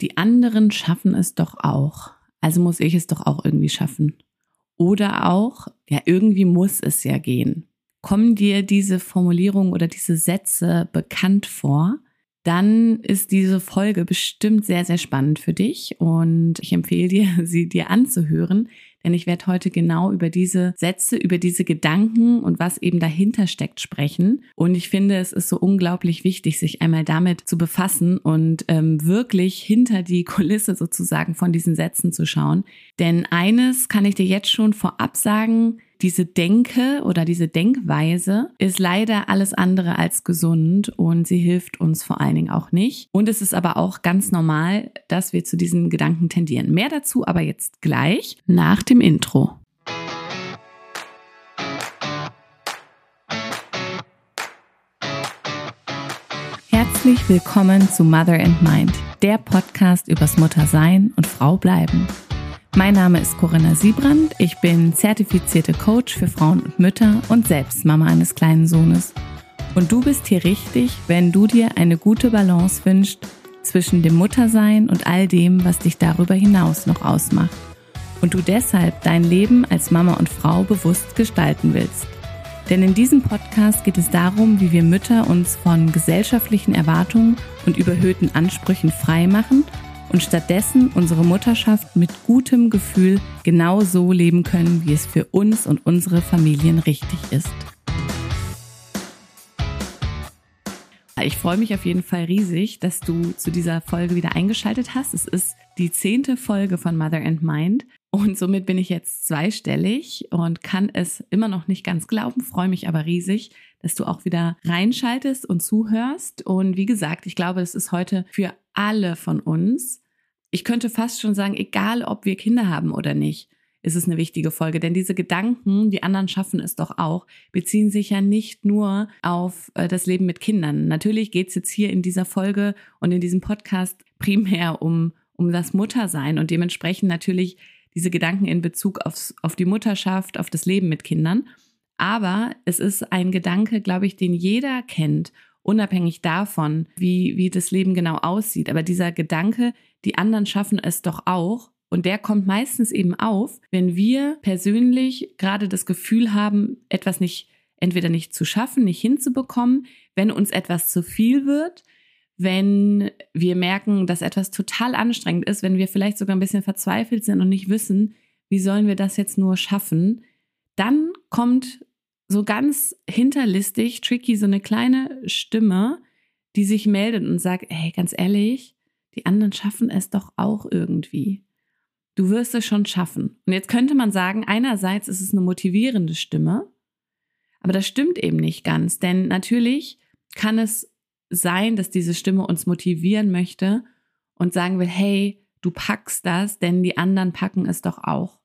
die anderen schaffen es doch auch. Also muss ich es doch auch irgendwie schaffen. Oder auch, ja, irgendwie muss es ja gehen. Kommen dir diese Formulierungen oder diese Sätze bekannt vor? dann ist diese Folge bestimmt sehr, sehr spannend für dich und ich empfehle dir, sie dir anzuhören, denn ich werde heute genau über diese Sätze, über diese Gedanken und was eben dahinter steckt sprechen. Und ich finde, es ist so unglaublich wichtig, sich einmal damit zu befassen und ähm, wirklich hinter die Kulisse sozusagen von diesen Sätzen zu schauen. Denn eines kann ich dir jetzt schon vorab sagen, diese Denke oder diese Denkweise ist leider alles andere als gesund und sie hilft uns vor allen Dingen auch nicht. Und es ist aber auch ganz normal, dass wir zu diesen Gedanken tendieren. Mehr dazu aber jetzt gleich nach dem Intro. Herzlich willkommen zu Mother and Mind, der Podcast übers Muttersein und Frau bleiben. Mein Name ist Corinna Siebrand. Ich bin zertifizierte Coach für Frauen und Mütter und selbst Mama eines kleinen Sohnes. Und du bist hier richtig, wenn du dir eine gute Balance wünschst zwischen dem Muttersein und all dem, was dich darüber hinaus noch ausmacht. Und du deshalb dein Leben als Mama und Frau bewusst gestalten willst. Denn in diesem Podcast geht es darum, wie wir Mütter uns von gesellschaftlichen Erwartungen und überhöhten Ansprüchen frei machen und stattdessen unsere Mutterschaft mit gutem Gefühl genau so leben können, wie es für uns und unsere Familien richtig ist. Ich freue mich auf jeden Fall riesig, dass du zu dieser Folge wieder eingeschaltet hast. Es ist die zehnte Folge von Mother and Mind und somit bin ich jetzt zweistellig und kann es immer noch nicht ganz glauben, freue mich aber riesig, dass du auch wieder reinschaltest und zuhörst. Und wie gesagt, ich glaube, es ist heute für alle von uns, ich könnte fast schon sagen, egal ob wir Kinder haben oder nicht, ist es eine wichtige Folge. Denn diese Gedanken, die anderen schaffen es doch auch, beziehen sich ja nicht nur auf äh, das Leben mit Kindern. Natürlich geht es jetzt hier in dieser Folge und in diesem Podcast primär um, um das Muttersein und dementsprechend natürlich diese Gedanken in Bezug aufs, auf die Mutterschaft, auf das Leben mit Kindern. Aber es ist ein Gedanke, glaube ich, den jeder kennt, unabhängig davon, wie, wie das Leben genau aussieht. Aber dieser Gedanke, die anderen schaffen es doch auch, und der kommt meistens eben auf, wenn wir persönlich gerade das Gefühl haben, etwas nicht, entweder nicht zu schaffen, nicht hinzubekommen, wenn uns etwas zu viel wird, wenn wir merken, dass etwas total anstrengend ist, wenn wir vielleicht sogar ein bisschen verzweifelt sind und nicht wissen, wie sollen wir das jetzt nur schaffen, dann kommt so ganz hinterlistig, tricky, so eine kleine Stimme, die sich meldet und sagt, hey, ganz ehrlich, die anderen schaffen es doch auch irgendwie. Du wirst es schon schaffen. Und jetzt könnte man sagen, einerseits ist es eine motivierende Stimme, aber das stimmt eben nicht ganz, denn natürlich kann es sein, dass diese Stimme uns motivieren möchte und sagen will, hey, du packst das, denn die anderen packen es doch auch.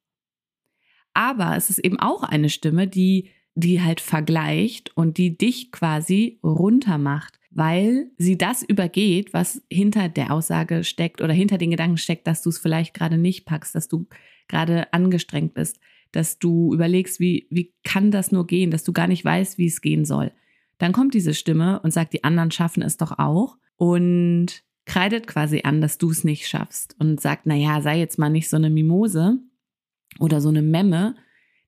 Aber es ist eben auch eine Stimme, die die halt vergleicht und die dich quasi runtermacht, weil sie das übergeht, was hinter der Aussage steckt oder hinter den Gedanken steckt, dass du es vielleicht gerade nicht packst, dass du gerade angestrengt bist, dass du überlegst, wie, wie kann das nur gehen, dass du gar nicht weißt, wie es gehen soll. Dann kommt diese Stimme und sagt, die anderen schaffen es doch auch und kreidet quasi an, dass du es nicht schaffst und sagt, na ja, sei jetzt mal nicht so eine Mimose oder so eine Memme,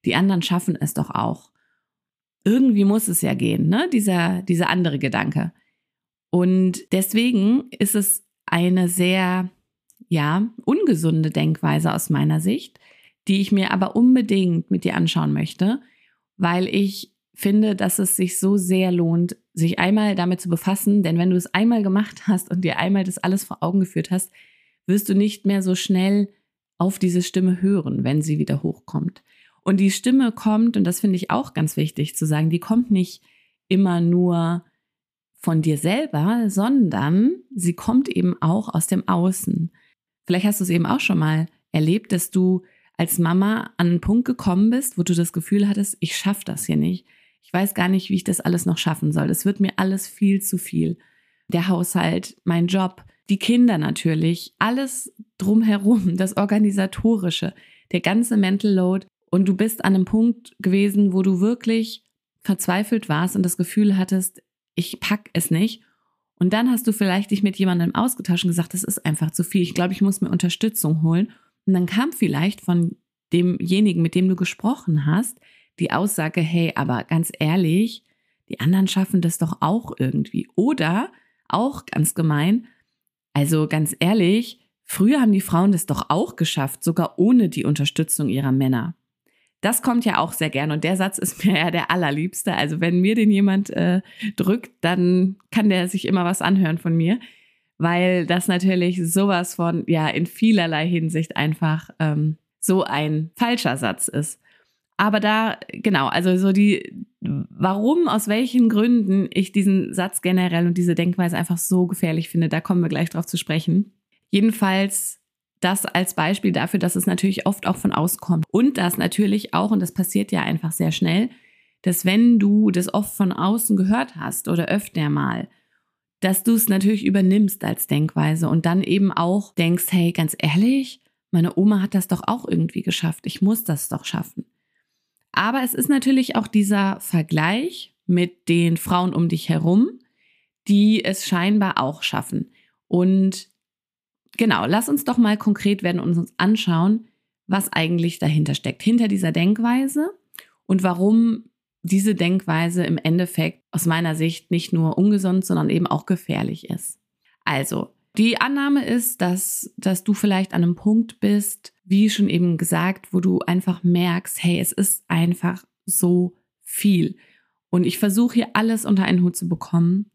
die anderen schaffen es doch auch irgendwie muss es ja gehen, ne? Dieser, dieser andere Gedanke. Und deswegen ist es eine sehr, ja, ungesunde Denkweise aus meiner Sicht, die ich mir aber unbedingt mit dir anschauen möchte, weil ich finde, dass es sich so sehr lohnt, sich einmal damit zu befassen, denn wenn du es einmal gemacht hast und dir einmal das alles vor Augen geführt hast, wirst du nicht mehr so schnell auf diese Stimme hören, wenn sie wieder hochkommt. Und die Stimme kommt, und das finde ich auch ganz wichtig zu sagen, die kommt nicht immer nur von dir selber, sondern sie kommt eben auch aus dem Außen. Vielleicht hast du es eben auch schon mal erlebt, dass du als Mama an einen Punkt gekommen bist, wo du das Gefühl hattest, ich schaffe das hier nicht. Ich weiß gar nicht, wie ich das alles noch schaffen soll. Es wird mir alles viel zu viel. Der Haushalt, mein Job, die Kinder natürlich, alles drumherum, das Organisatorische, der ganze Mental Load und du bist an einem Punkt gewesen, wo du wirklich verzweifelt warst und das Gefühl hattest, ich pack es nicht. Und dann hast du vielleicht dich mit jemandem ausgetauscht und gesagt, das ist einfach zu viel. Ich glaube, ich muss mir Unterstützung holen. Und dann kam vielleicht von demjenigen, mit dem du gesprochen hast, die Aussage, hey, aber ganz ehrlich, die anderen schaffen das doch auch irgendwie. Oder auch ganz gemein, also ganz ehrlich, früher haben die Frauen das doch auch geschafft, sogar ohne die Unterstützung ihrer Männer. Das kommt ja auch sehr gern und der Satz ist mir ja der allerliebste. Also wenn mir den jemand äh, drückt, dann kann der sich immer was anhören von mir, weil das natürlich sowas von, ja, in vielerlei Hinsicht einfach ähm, so ein falscher Satz ist. Aber da, genau, also so die, warum, aus welchen Gründen ich diesen Satz generell und diese Denkweise einfach so gefährlich finde, da kommen wir gleich drauf zu sprechen. Jedenfalls das als Beispiel dafür, dass es natürlich oft auch von außen kommt. Und das natürlich auch, und das passiert ja einfach sehr schnell, dass wenn du das oft von außen gehört hast oder öfter mal, dass du es natürlich übernimmst als Denkweise und dann eben auch denkst, hey, ganz ehrlich, meine Oma hat das doch auch irgendwie geschafft, ich muss das doch schaffen. Aber es ist natürlich auch dieser Vergleich mit den Frauen um dich herum, die es scheinbar auch schaffen. Und genau, lass uns doch mal konkret werden und uns anschauen, was eigentlich dahinter steckt, hinter dieser Denkweise und warum diese Denkweise im Endeffekt aus meiner Sicht nicht nur ungesund, sondern eben auch gefährlich ist. Also, die Annahme ist, dass, dass du vielleicht an einem Punkt bist, wie schon eben gesagt, wo du einfach merkst, hey, es ist einfach so viel. Und ich versuche hier alles unter einen Hut zu bekommen.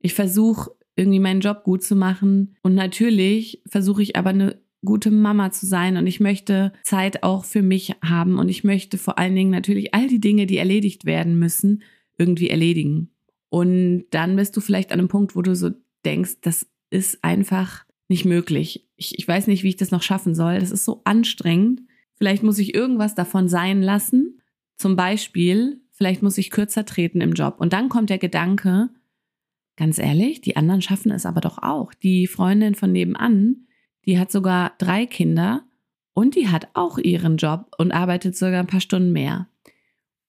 Ich versuche irgendwie meinen Job gut zu machen. Und natürlich versuche ich aber eine gute Mama zu sein und ich möchte Zeit auch für mich haben und ich möchte vor allen Dingen natürlich all die Dinge, die erledigt werden müssen, irgendwie erledigen. Und dann bist du vielleicht an einem Punkt, wo du so denkst, das ist einfach nicht möglich. Ich, ich weiß nicht, wie ich das noch schaffen soll. Das ist so anstrengend. Vielleicht muss ich irgendwas davon sein lassen. Zum Beispiel, vielleicht muss ich kürzer treten im Job. Und dann kommt der Gedanke, ganz ehrlich, die anderen schaffen es aber doch auch. Die Freundin von nebenan, die hat sogar drei Kinder und die hat auch ihren Job und arbeitet sogar ein paar Stunden mehr.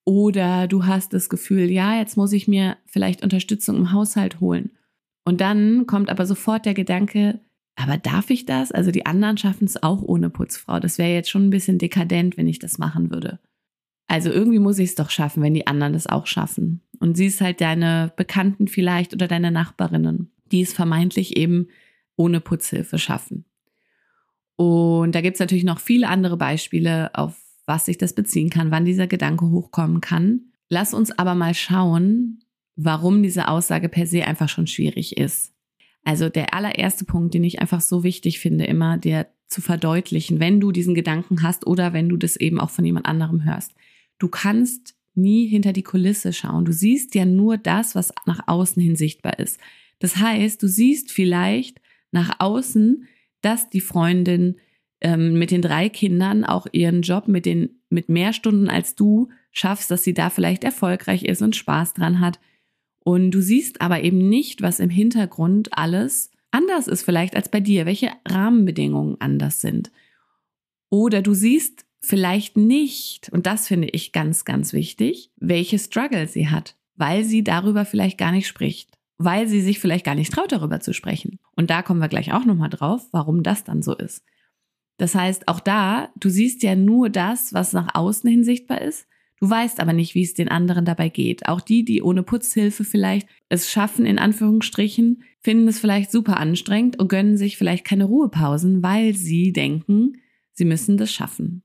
Oder du hast das Gefühl, ja, jetzt muss ich mir vielleicht Unterstützung im Haushalt holen. Und dann kommt aber sofort der Gedanke, aber darf ich das? Also die anderen schaffen es auch ohne Putzfrau. Das wäre jetzt schon ein bisschen dekadent, wenn ich das machen würde. Also irgendwie muss ich es doch schaffen, wenn die anderen das auch schaffen. Und sie ist halt deine Bekannten vielleicht oder deine Nachbarinnen, die es vermeintlich eben ohne Putzhilfe schaffen. Und da gibt es natürlich noch viele andere Beispiele, auf was sich das beziehen kann, wann dieser Gedanke hochkommen kann. Lass uns aber mal schauen, warum diese Aussage per se einfach schon schwierig ist. Also der allererste Punkt, den ich einfach so wichtig finde, immer dir zu verdeutlichen, wenn du diesen Gedanken hast oder wenn du das eben auch von jemand anderem hörst. Du kannst nie hinter die Kulisse schauen. Du siehst ja nur das, was nach außen hin sichtbar ist. Das heißt, du siehst vielleicht nach außen, dass die Freundin ähm, mit den drei Kindern auch ihren Job mit den mit mehr Stunden als du schaffst, dass sie da vielleicht erfolgreich ist und Spaß dran hat und du siehst aber eben nicht, was im Hintergrund alles anders ist vielleicht als bei dir, welche Rahmenbedingungen anders sind. Oder du siehst vielleicht nicht, und das finde ich ganz, ganz wichtig, welche Struggle sie hat, weil sie darüber vielleicht gar nicht spricht, weil sie sich vielleicht gar nicht traut, darüber zu sprechen. Und da kommen wir gleich auch nochmal drauf, warum das dann so ist. Das heißt, auch da, du siehst ja nur das, was nach außen hin sichtbar ist, Du weißt aber nicht, wie es den anderen dabei geht. Auch die, die ohne Putzhilfe vielleicht es schaffen, in Anführungsstrichen, finden es vielleicht super anstrengend und gönnen sich vielleicht keine Ruhepausen, weil sie denken, sie müssen das schaffen.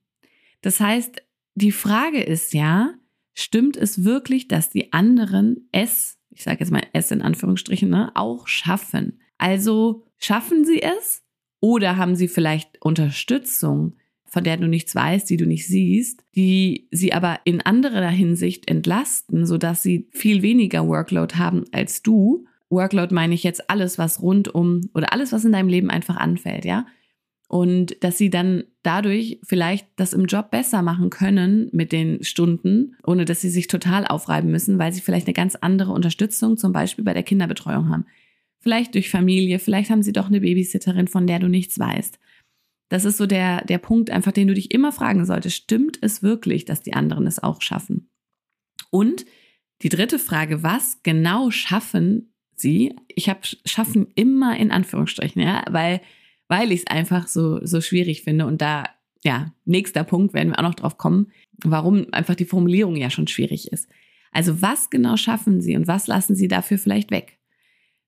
Das heißt, die Frage ist ja, stimmt es wirklich, dass die anderen es, ich sage jetzt mal es in Anführungsstrichen, ne, auch schaffen? Also schaffen sie es oder haben sie vielleicht Unterstützung? von der du nichts weißt, die du nicht siehst, die sie aber in anderer Hinsicht entlasten, sodass sie viel weniger Workload haben als du. Workload meine ich jetzt alles, was rund um oder alles, was in deinem Leben einfach anfällt, ja. Und dass sie dann dadurch vielleicht das im Job besser machen können mit den Stunden, ohne dass sie sich total aufreiben müssen, weil sie vielleicht eine ganz andere Unterstützung, zum Beispiel bei der Kinderbetreuung haben. Vielleicht durch Familie, vielleicht haben sie doch eine Babysitterin, von der du nichts weißt. Das ist so der, der Punkt einfach, den du dich immer fragen solltest. Stimmt es wirklich, dass die anderen es auch schaffen? Und die dritte Frage, was genau schaffen sie. Ich habe schaffen immer in Anführungsstrichen, ja, weil, weil ich es einfach so, so schwierig finde. Und da, ja, nächster Punkt werden wir auch noch drauf kommen, warum einfach die Formulierung ja schon schwierig ist. Also was genau schaffen sie und was lassen sie dafür vielleicht weg?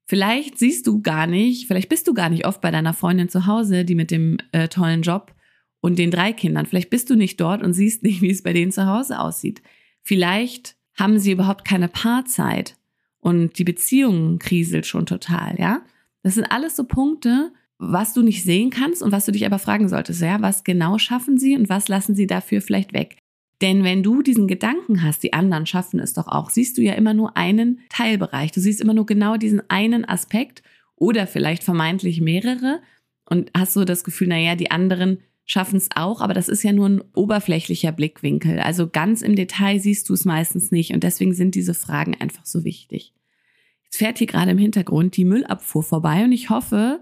Vielleicht siehst du gar nicht, vielleicht bist du gar nicht oft bei deiner Freundin zu Hause, die mit dem äh, tollen Job und den drei Kindern. Vielleicht bist du nicht dort und siehst nicht, wie es bei denen zu Hause aussieht. Vielleicht haben sie überhaupt keine Paarzeit und die Beziehung kriselt schon total, ja? Das sind alles so Punkte, was du nicht sehen kannst und was du dich aber fragen solltest, ja? Was genau schaffen sie und was lassen sie dafür vielleicht weg? Denn wenn du diesen Gedanken hast, die anderen schaffen es doch auch, siehst du ja immer nur einen Teilbereich. Du siehst immer nur genau diesen einen Aspekt oder vielleicht vermeintlich mehrere und hast so das Gefühl, naja, die anderen schaffen es auch, aber das ist ja nur ein oberflächlicher Blickwinkel. Also ganz im Detail siehst du es meistens nicht und deswegen sind diese Fragen einfach so wichtig. Jetzt fährt hier gerade im Hintergrund die Müllabfuhr vorbei und ich hoffe,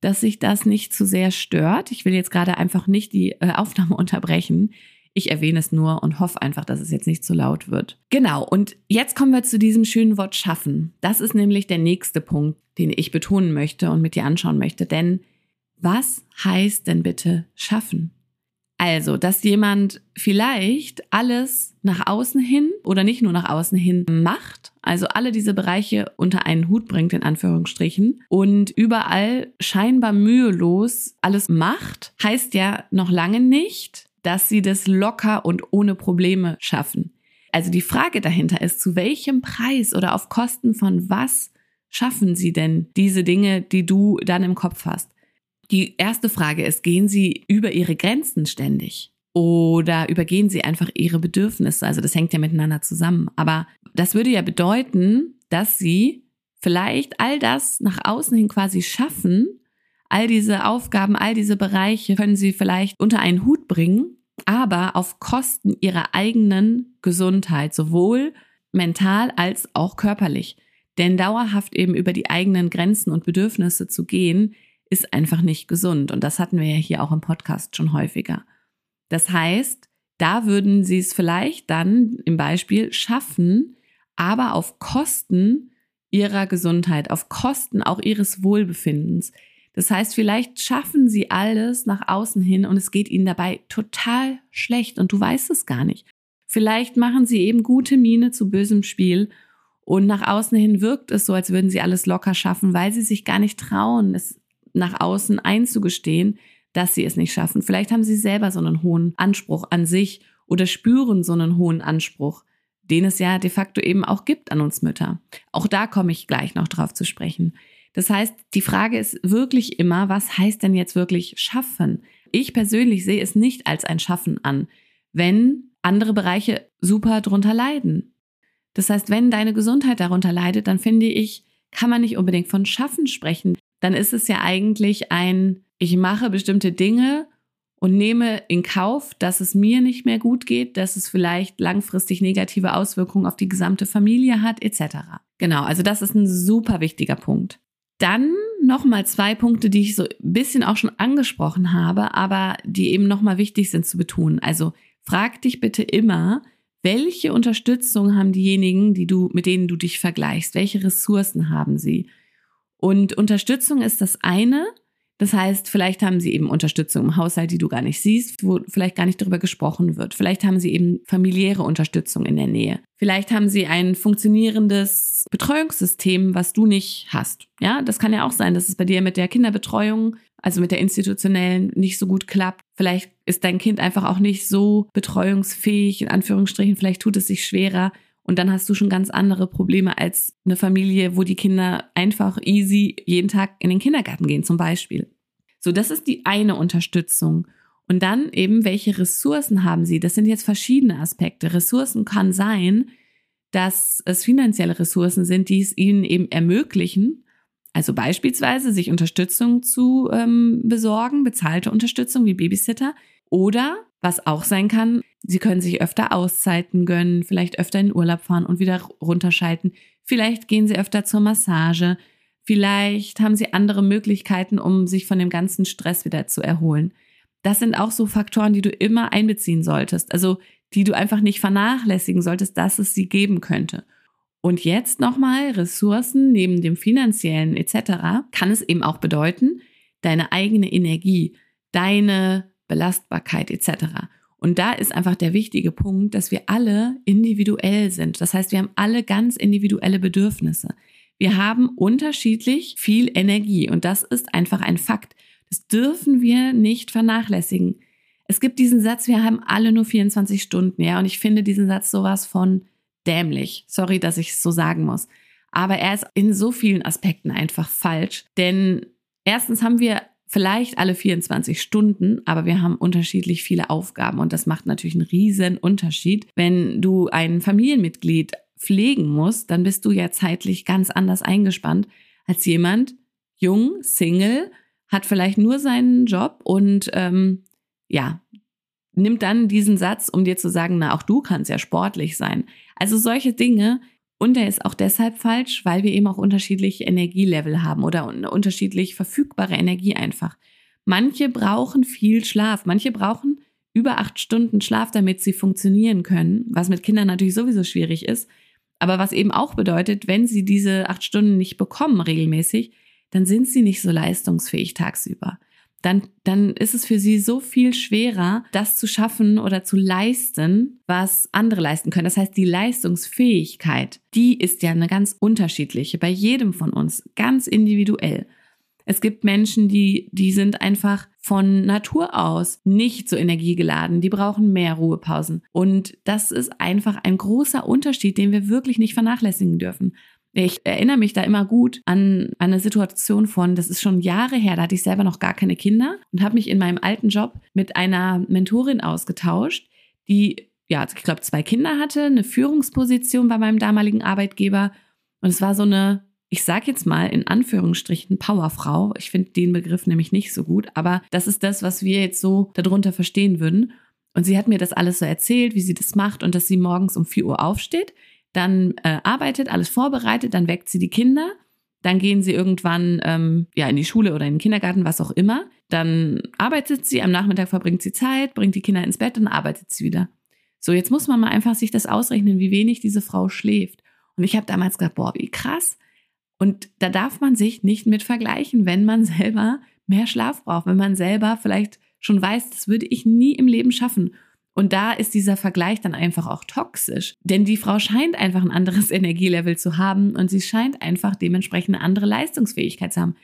dass sich das nicht zu sehr stört. Ich will jetzt gerade einfach nicht die äh, Aufnahme unterbrechen. Ich erwähne es nur und hoffe einfach, dass es jetzt nicht zu laut wird. Genau, und jetzt kommen wir zu diesem schönen Wort schaffen. Das ist nämlich der nächste Punkt, den ich betonen möchte und mit dir anschauen möchte. Denn was heißt denn bitte schaffen? Also, dass jemand vielleicht alles nach außen hin oder nicht nur nach außen hin macht, also alle diese Bereiche unter einen Hut bringt, in Anführungsstrichen, und überall scheinbar mühelos alles macht, heißt ja noch lange nicht, dass sie das locker und ohne Probleme schaffen. Also die Frage dahinter ist, zu welchem Preis oder auf Kosten von was schaffen sie denn diese Dinge, die du dann im Kopf hast? Die erste Frage ist, gehen sie über ihre Grenzen ständig? Oder übergehen sie einfach ihre Bedürfnisse? Also das hängt ja miteinander zusammen. Aber das würde ja bedeuten, dass sie vielleicht all das nach außen hin quasi schaffen, All diese Aufgaben, all diese Bereiche können sie vielleicht unter einen Hut bringen, aber auf Kosten ihrer eigenen Gesundheit, sowohl mental als auch körperlich. Denn dauerhaft eben über die eigenen Grenzen und Bedürfnisse zu gehen, ist einfach nicht gesund. Und das hatten wir ja hier auch im Podcast schon häufiger. Das heißt, da würden sie es vielleicht dann im Beispiel schaffen, aber auf Kosten ihrer Gesundheit, auf Kosten auch ihres Wohlbefindens. Das heißt, vielleicht schaffen sie alles nach außen hin und es geht ihnen dabei total schlecht und du weißt es gar nicht. Vielleicht machen sie eben gute Miene zu bösem Spiel und nach außen hin wirkt es so, als würden sie alles locker schaffen, weil sie sich gar nicht trauen, es nach außen einzugestehen, dass sie es nicht schaffen. Vielleicht haben sie selber so einen hohen Anspruch an sich oder spüren so einen hohen Anspruch, den es ja de facto eben auch gibt an uns Mütter. Auch da komme ich gleich noch drauf zu sprechen. Das heißt, die Frage ist wirklich immer, was heißt denn jetzt wirklich schaffen? Ich persönlich sehe es nicht als ein Schaffen an, wenn andere Bereiche super drunter leiden. Das heißt, wenn deine Gesundheit darunter leidet, dann finde ich, kann man nicht unbedingt von Schaffen sprechen. Dann ist es ja eigentlich ein, ich mache bestimmte Dinge und nehme in Kauf, dass es mir nicht mehr gut geht, dass es vielleicht langfristig negative Auswirkungen auf die gesamte Familie hat, etc. Genau, also das ist ein super wichtiger Punkt. Dann nochmal zwei Punkte, die ich so ein bisschen auch schon angesprochen habe, aber die eben nochmal wichtig sind zu betonen. Also frag dich bitte immer, welche Unterstützung haben diejenigen, die du, mit denen du dich vergleichst? Welche Ressourcen haben sie? Und Unterstützung ist das eine, das heißt, vielleicht haben sie eben Unterstützung im Haushalt, die du gar nicht siehst, wo vielleicht gar nicht darüber gesprochen wird. Vielleicht haben sie eben familiäre Unterstützung in der Nähe. Vielleicht haben sie ein funktionierendes Betreuungssystem, was du nicht hast. Ja, das kann ja auch sein, dass es bei dir mit der Kinderbetreuung, also mit der institutionellen, nicht so gut klappt. Vielleicht ist dein Kind einfach auch nicht so betreuungsfähig, in Anführungsstrichen. Vielleicht tut es sich schwerer. Und dann hast du schon ganz andere Probleme als eine Familie, wo die Kinder einfach easy jeden Tag in den Kindergarten gehen zum Beispiel. So, das ist die eine Unterstützung. Und dann eben, welche Ressourcen haben sie? Das sind jetzt verschiedene Aspekte. Ressourcen kann sein, dass es finanzielle Ressourcen sind, die es ihnen eben ermöglichen, also beispielsweise sich Unterstützung zu ähm, besorgen, bezahlte Unterstützung wie Babysitter. Oder was auch sein kann, sie können sich öfter Auszeiten gönnen, vielleicht öfter in Urlaub fahren und wieder runterschalten. Vielleicht gehen sie öfter zur Massage. Vielleicht haben sie andere Möglichkeiten, um sich von dem ganzen Stress wieder zu erholen. Das sind auch so Faktoren, die du immer einbeziehen solltest. Also, die du einfach nicht vernachlässigen solltest, dass es sie geben könnte. Und jetzt nochmal Ressourcen neben dem finanziellen etc. kann es eben auch bedeuten, deine eigene Energie, deine Belastbarkeit etc. Und da ist einfach der wichtige Punkt, dass wir alle individuell sind. Das heißt, wir haben alle ganz individuelle Bedürfnisse. Wir haben unterschiedlich viel Energie und das ist einfach ein Fakt. Das dürfen wir nicht vernachlässigen. Es gibt diesen Satz, wir haben alle nur 24 Stunden, ja, und ich finde diesen Satz sowas von dämlich. Sorry, dass ich es so sagen muss. Aber er ist in so vielen Aspekten einfach falsch. Denn erstens haben wir vielleicht alle 24 Stunden, aber wir haben unterschiedlich viele Aufgaben und das macht natürlich einen riesen Unterschied. Wenn du ein Familienmitglied pflegen musst, dann bist du ja zeitlich ganz anders eingespannt als jemand, jung, Single, hat vielleicht nur seinen Job und ähm, ja, nimmt dann diesen Satz, um dir zu sagen, na, auch du kannst ja sportlich sein. Also solche Dinge. Und der ist auch deshalb falsch, weil wir eben auch unterschiedliche Energielevel haben oder unterschiedlich verfügbare Energie einfach. Manche brauchen viel Schlaf, manche brauchen über acht Stunden Schlaf, damit sie funktionieren können, was mit Kindern natürlich sowieso schwierig ist. Aber was eben auch bedeutet, wenn sie diese acht Stunden nicht bekommen regelmäßig, dann sind sie nicht so leistungsfähig tagsüber dann, dann ist es für sie so viel schwerer, das zu schaffen oder zu leisten, was andere leisten können. Das heißt, die Leistungsfähigkeit, die ist ja eine ganz unterschiedliche bei jedem von uns, ganz individuell. Es gibt Menschen, die, die sind einfach von Natur aus nicht so energiegeladen, die brauchen mehr Ruhepausen. Und das ist einfach ein großer Unterschied, den wir wirklich nicht vernachlässigen dürfen. Ich erinnere mich da immer gut an eine Situation von, das ist schon Jahre her, da hatte ich selber noch gar keine Kinder und habe mich in meinem alten Job mit einer Mentorin ausgetauscht, die, ja, ich glaube, zwei Kinder hatte, eine Führungsposition bei meinem damaligen Arbeitgeber. Und es war so eine, ich sage jetzt mal in Anführungsstrichen, Powerfrau. Ich finde den Begriff nämlich nicht so gut, aber das ist das, was wir jetzt so darunter verstehen würden. Und sie hat mir das alles so erzählt, wie sie das macht und dass sie morgens um 4 Uhr aufsteht dann äh, arbeitet, alles vorbereitet, dann weckt sie die Kinder, dann gehen sie irgendwann ähm, ja in die Schule oder in den Kindergarten, was auch immer. Dann arbeitet sie, am Nachmittag verbringt sie Zeit, bringt die Kinder ins Bett und arbeitet sie wieder. So, jetzt muss man mal einfach sich das ausrechnen, wie wenig diese Frau schläft. Und ich habe damals gedacht, boah, wie krass. Und da darf man sich nicht mit vergleichen, wenn man selber mehr Schlaf braucht, wenn man selber vielleicht schon weiß, das würde ich nie im Leben schaffen. Und da ist dieser Vergleich dann einfach auch toxisch. Denn die Frau scheint einfach ein anderes Energielevel zu haben und sie scheint einfach dementsprechend eine andere Leistungsfähigkeit zu haben.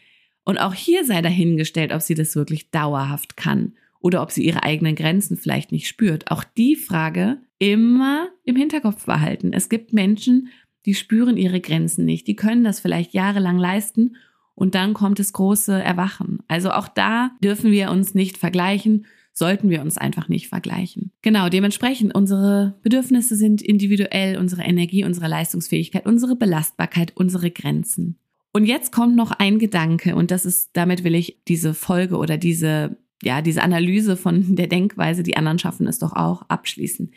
Und auch hier sei dahingestellt, ob sie das wirklich dauerhaft kann oder ob sie ihre eigenen Grenzen vielleicht nicht spürt. Auch die Frage immer im Hinterkopf behalten. Es gibt Menschen, die spüren ihre Grenzen nicht. Die können das vielleicht jahrelang leisten und dann kommt das große Erwachen. Also auch da dürfen wir uns nicht vergleichen sollten wir uns einfach nicht vergleichen. Genau, dementsprechend unsere Bedürfnisse sind individuell, unsere Energie, unsere Leistungsfähigkeit, unsere Belastbarkeit, unsere Grenzen. Und jetzt kommt noch ein Gedanke und das ist, damit will ich diese Folge oder diese, ja, diese Analyse von der Denkweise, die anderen schaffen es doch auch, abschließen.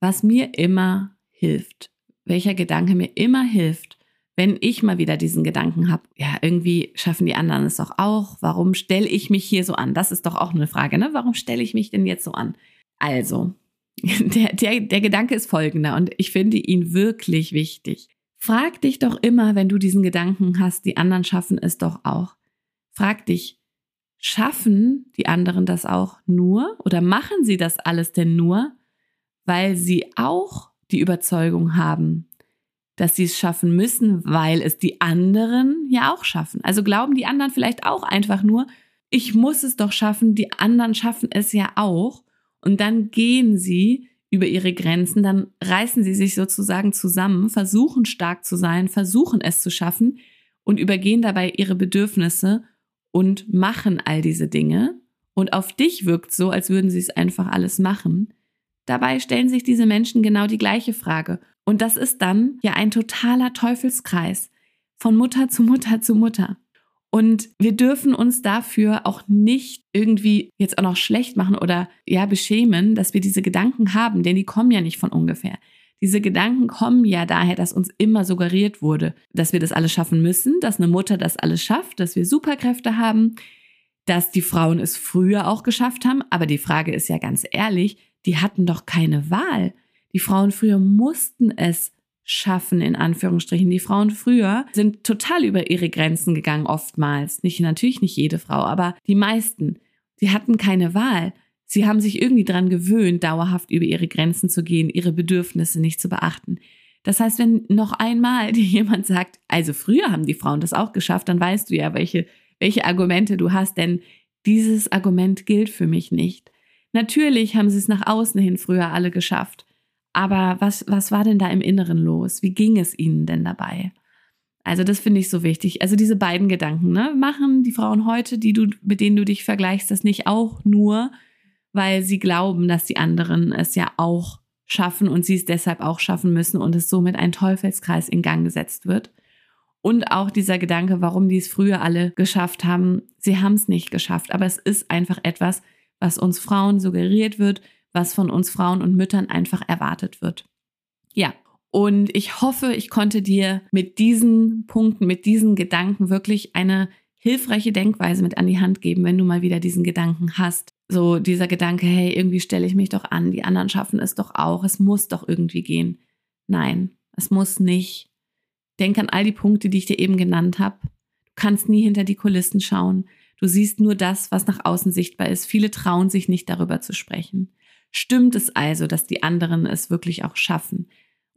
Was mir immer hilft, welcher Gedanke mir immer hilft, wenn ich mal wieder diesen Gedanken habe, ja, irgendwie schaffen die anderen es doch auch, warum stelle ich mich hier so an? Das ist doch auch eine Frage, ne? Warum stelle ich mich denn jetzt so an? Also, der, der, der Gedanke ist folgender und ich finde ihn wirklich wichtig. Frag dich doch immer, wenn du diesen Gedanken hast, die anderen schaffen es doch auch. Frag dich, schaffen die anderen das auch nur oder machen sie das alles denn nur, weil sie auch die Überzeugung haben, dass sie es schaffen müssen, weil es die anderen ja auch schaffen. Also glauben die anderen vielleicht auch einfach nur, ich muss es doch schaffen, die anderen schaffen es ja auch. Und dann gehen sie über ihre Grenzen, dann reißen sie sich sozusagen zusammen, versuchen stark zu sein, versuchen es zu schaffen und übergehen dabei ihre Bedürfnisse und machen all diese Dinge. Und auf dich wirkt so, als würden sie es einfach alles machen. Dabei stellen sich diese Menschen genau die gleiche Frage. Und das ist dann ja ein totaler Teufelskreis von Mutter zu Mutter zu Mutter. Und wir dürfen uns dafür auch nicht irgendwie jetzt auch noch schlecht machen oder ja beschämen, dass wir diese Gedanken haben, denn die kommen ja nicht von ungefähr. Diese Gedanken kommen ja daher, dass uns immer suggeriert wurde, dass wir das alles schaffen müssen, dass eine Mutter das alles schafft, dass wir Superkräfte haben, dass die Frauen es früher auch geschafft haben. Aber die Frage ist ja ganz ehrlich, die hatten doch keine Wahl. Die Frauen früher mussten es schaffen, in Anführungsstrichen. Die Frauen früher sind total über ihre Grenzen gegangen, oftmals. Nicht, natürlich nicht jede Frau, aber die meisten. Sie hatten keine Wahl. Sie haben sich irgendwie dran gewöhnt, dauerhaft über ihre Grenzen zu gehen, ihre Bedürfnisse nicht zu beachten. Das heißt, wenn noch einmal dir jemand sagt, also früher haben die Frauen das auch geschafft, dann weißt du ja, welche, welche Argumente du hast, denn dieses Argument gilt für mich nicht. Natürlich haben sie es nach außen hin früher alle geschafft. Aber was, was war denn da im Inneren los? Wie ging es ihnen denn dabei? Also das finde ich so wichtig. Also diese beiden Gedanken, ne? Machen die Frauen heute, die du, mit denen du dich vergleichst, das nicht auch nur, weil sie glauben, dass die anderen es ja auch schaffen und sie es deshalb auch schaffen müssen und es somit ein Teufelskreis in Gang gesetzt wird. Und auch dieser Gedanke, warum die es früher alle geschafft haben. Sie haben es nicht geschafft, aber es ist einfach etwas, was uns Frauen suggeriert wird, was von uns Frauen und Müttern einfach erwartet wird. Ja, und ich hoffe, ich konnte dir mit diesen Punkten, mit diesen Gedanken wirklich eine hilfreiche Denkweise mit an die Hand geben, wenn du mal wieder diesen Gedanken hast. So dieser Gedanke, hey, irgendwie stelle ich mich doch an, die anderen schaffen es doch auch, es muss doch irgendwie gehen. Nein, es muss nicht. Denk an all die Punkte, die ich dir eben genannt habe. Du kannst nie hinter die Kulissen schauen. Du siehst nur das, was nach außen sichtbar ist. Viele trauen sich nicht darüber zu sprechen. Stimmt es also, dass die anderen es wirklich auch schaffen?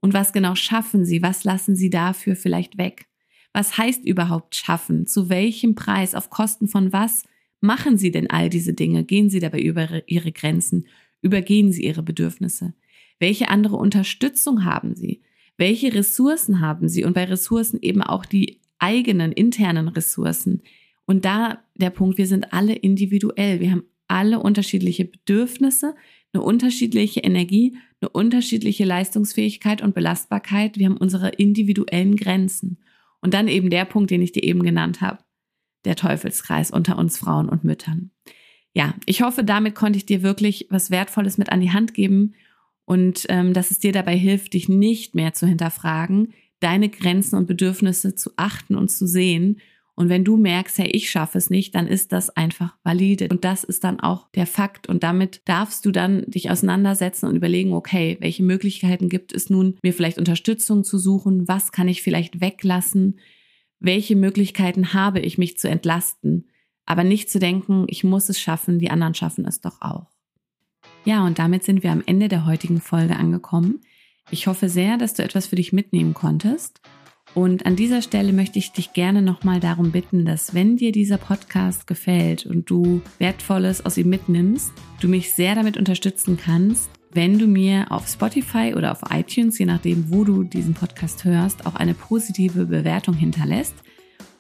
Und was genau schaffen sie? Was lassen sie dafür vielleicht weg? Was heißt überhaupt schaffen? Zu welchem Preis? Auf Kosten von was machen sie denn all diese Dinge? Gehen sie dabei über ihre Grenzen? Übergehen sie ihre Bedürfnisse? Welche andere Unterstützung haben sie? Welche Ressourcen haben sie? Und bei Ressourcen eben auch die eigenen internen Ressourcen. Und da der Punkt, wir sind alle individuell. Wir haben alle unterschiedliche Bedürfnisse, eine unterschiedliche Energie, eine unterschiedliche Leistungsfähigkeit und Belastbarkeit. Wir haben unsere individuellen Grenzen. Und dann eben der Punkt, den ich dir eben genannt habe, der Teufelskreis unter uns Frauen und Müttern. Ja, ich hoffe, damit konnte ich dir wirklich was Wertvolles mit an die Hand geben und ähm, dass es dir dabei hilft, dich nicht mehr zu hinterfragen, deine Grenzen und Bedürfnisse zu achten und zu sehen und wenn du merkst, hey, ich schaffe es nicht, dann ist das einfach valide. Und das ist dann auch der Fakt. Und damit darfst du dann dich auseinandersetzen und überlegen, okay, welche Möglichkeiten gibt es nun, mir vielleicht Unterstützung zu suchen? Was kann ich vielleicht weglassen? Welche Möglichkeiten habe ich, mich zu entlasten? Aber nicht zu denken, ich muss es schaffen, die anderen schaffen es doch auch. Ja, und damit sind wir am Ende der heutigen Folge angekommen. Ich hoffe sehr, dass du etwas für dich mitnehmen konntest. Und an dieser Stelle möchte ich dich gerne nochmal darum bitten, dass wenn dir dieser Podcast gefällt und du Wertvolles aus ihm mitnimmst, du mich sehr damit unterstützen kannst, wenn du mir auf Spotify oder auf iTunes, je nachdem, wo du diesen Podcast hörst, auch eine positive Bewertung hinterlässt.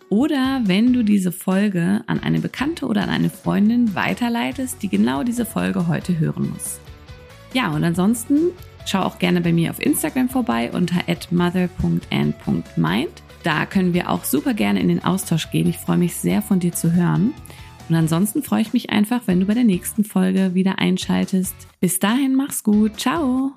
Oder wenn du diese Folge an eine Bekannte oder an eine Freundin weiterleitest, die genau diese Folge heute hören muss. Ja, und ansonsten Schau auch gerne bei mir auf Instagram vorbei unter mother.and.mind. Da können wir auch super gerne in den Austausch gehen. Ich freue mich sehr von dir zu hören. Und ansonsten freue ich mich einfach, wenn du bei der nächsten Folge wieder einschaltest. Bis dahin, mach's gut. Ciao.